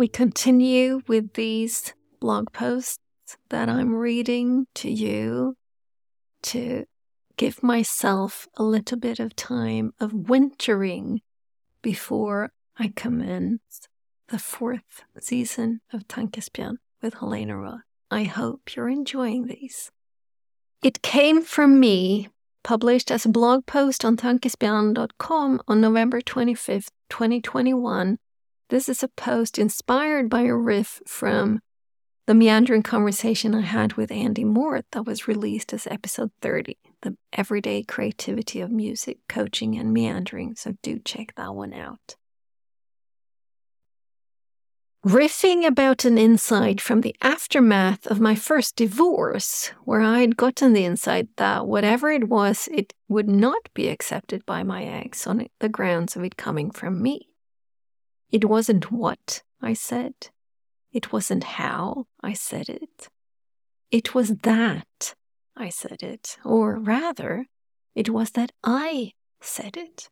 we continue with these blog posts that I'm reading to you to give myself a little bit of time of wintering before I commence the fourth season of Tankespjärn with Helena Roth. I hope you're enjoying these. It came from me, published as a blog post on tankespjärn.com on November 25th, 2021. This is a post inspired by a riff from the meandering conversation I had with Andy Moore that was released as episode 30, the everyday creativity of music, coaching, and meandering. So do check that one out. Riffing about an insight from the aftermath of my first divorce, where I had gotten the insight that whatever it was, it would not be accepted by my ex on the grounds of it coming from me. It wasn't what I said, it wasn't how I said it. It was that I said it, or rather, it was that I said it.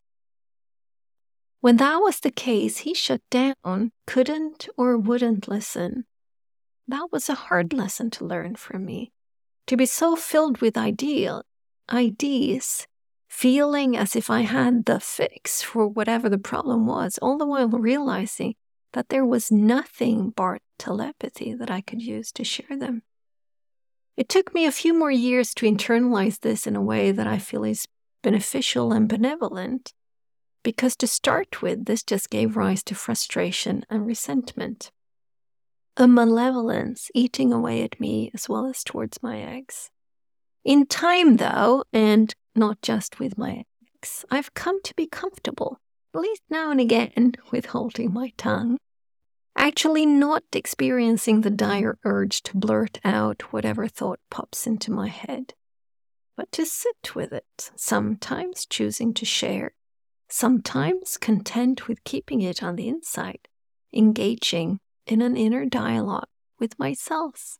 When that was the case, he shut down, couldn't or wouldn't listen. That was a hard lesson to learn from me. To be so filled with ideal ideas, feeling as if I had the fix for whatever the problem was, all the while realizing that there was nothing but telepathy that I could use to share them. It took me a few more years to internalize this in a way that I feel is beneficial and benevolent because to start with, this just gave rise to frustration and resentment. A malevolence eating away at me as well as towards my eggs. In time, though, and not just with my ex, I've come to be comfortable, at least now and again, with holding my tongue. Actually, not experiencing the dire urge to blurt out whatever thought pops into my head, but to sit with it, sometimes choosing to share, sometimes content with keeping it on the inside, engaging in an inner dialogue with myself.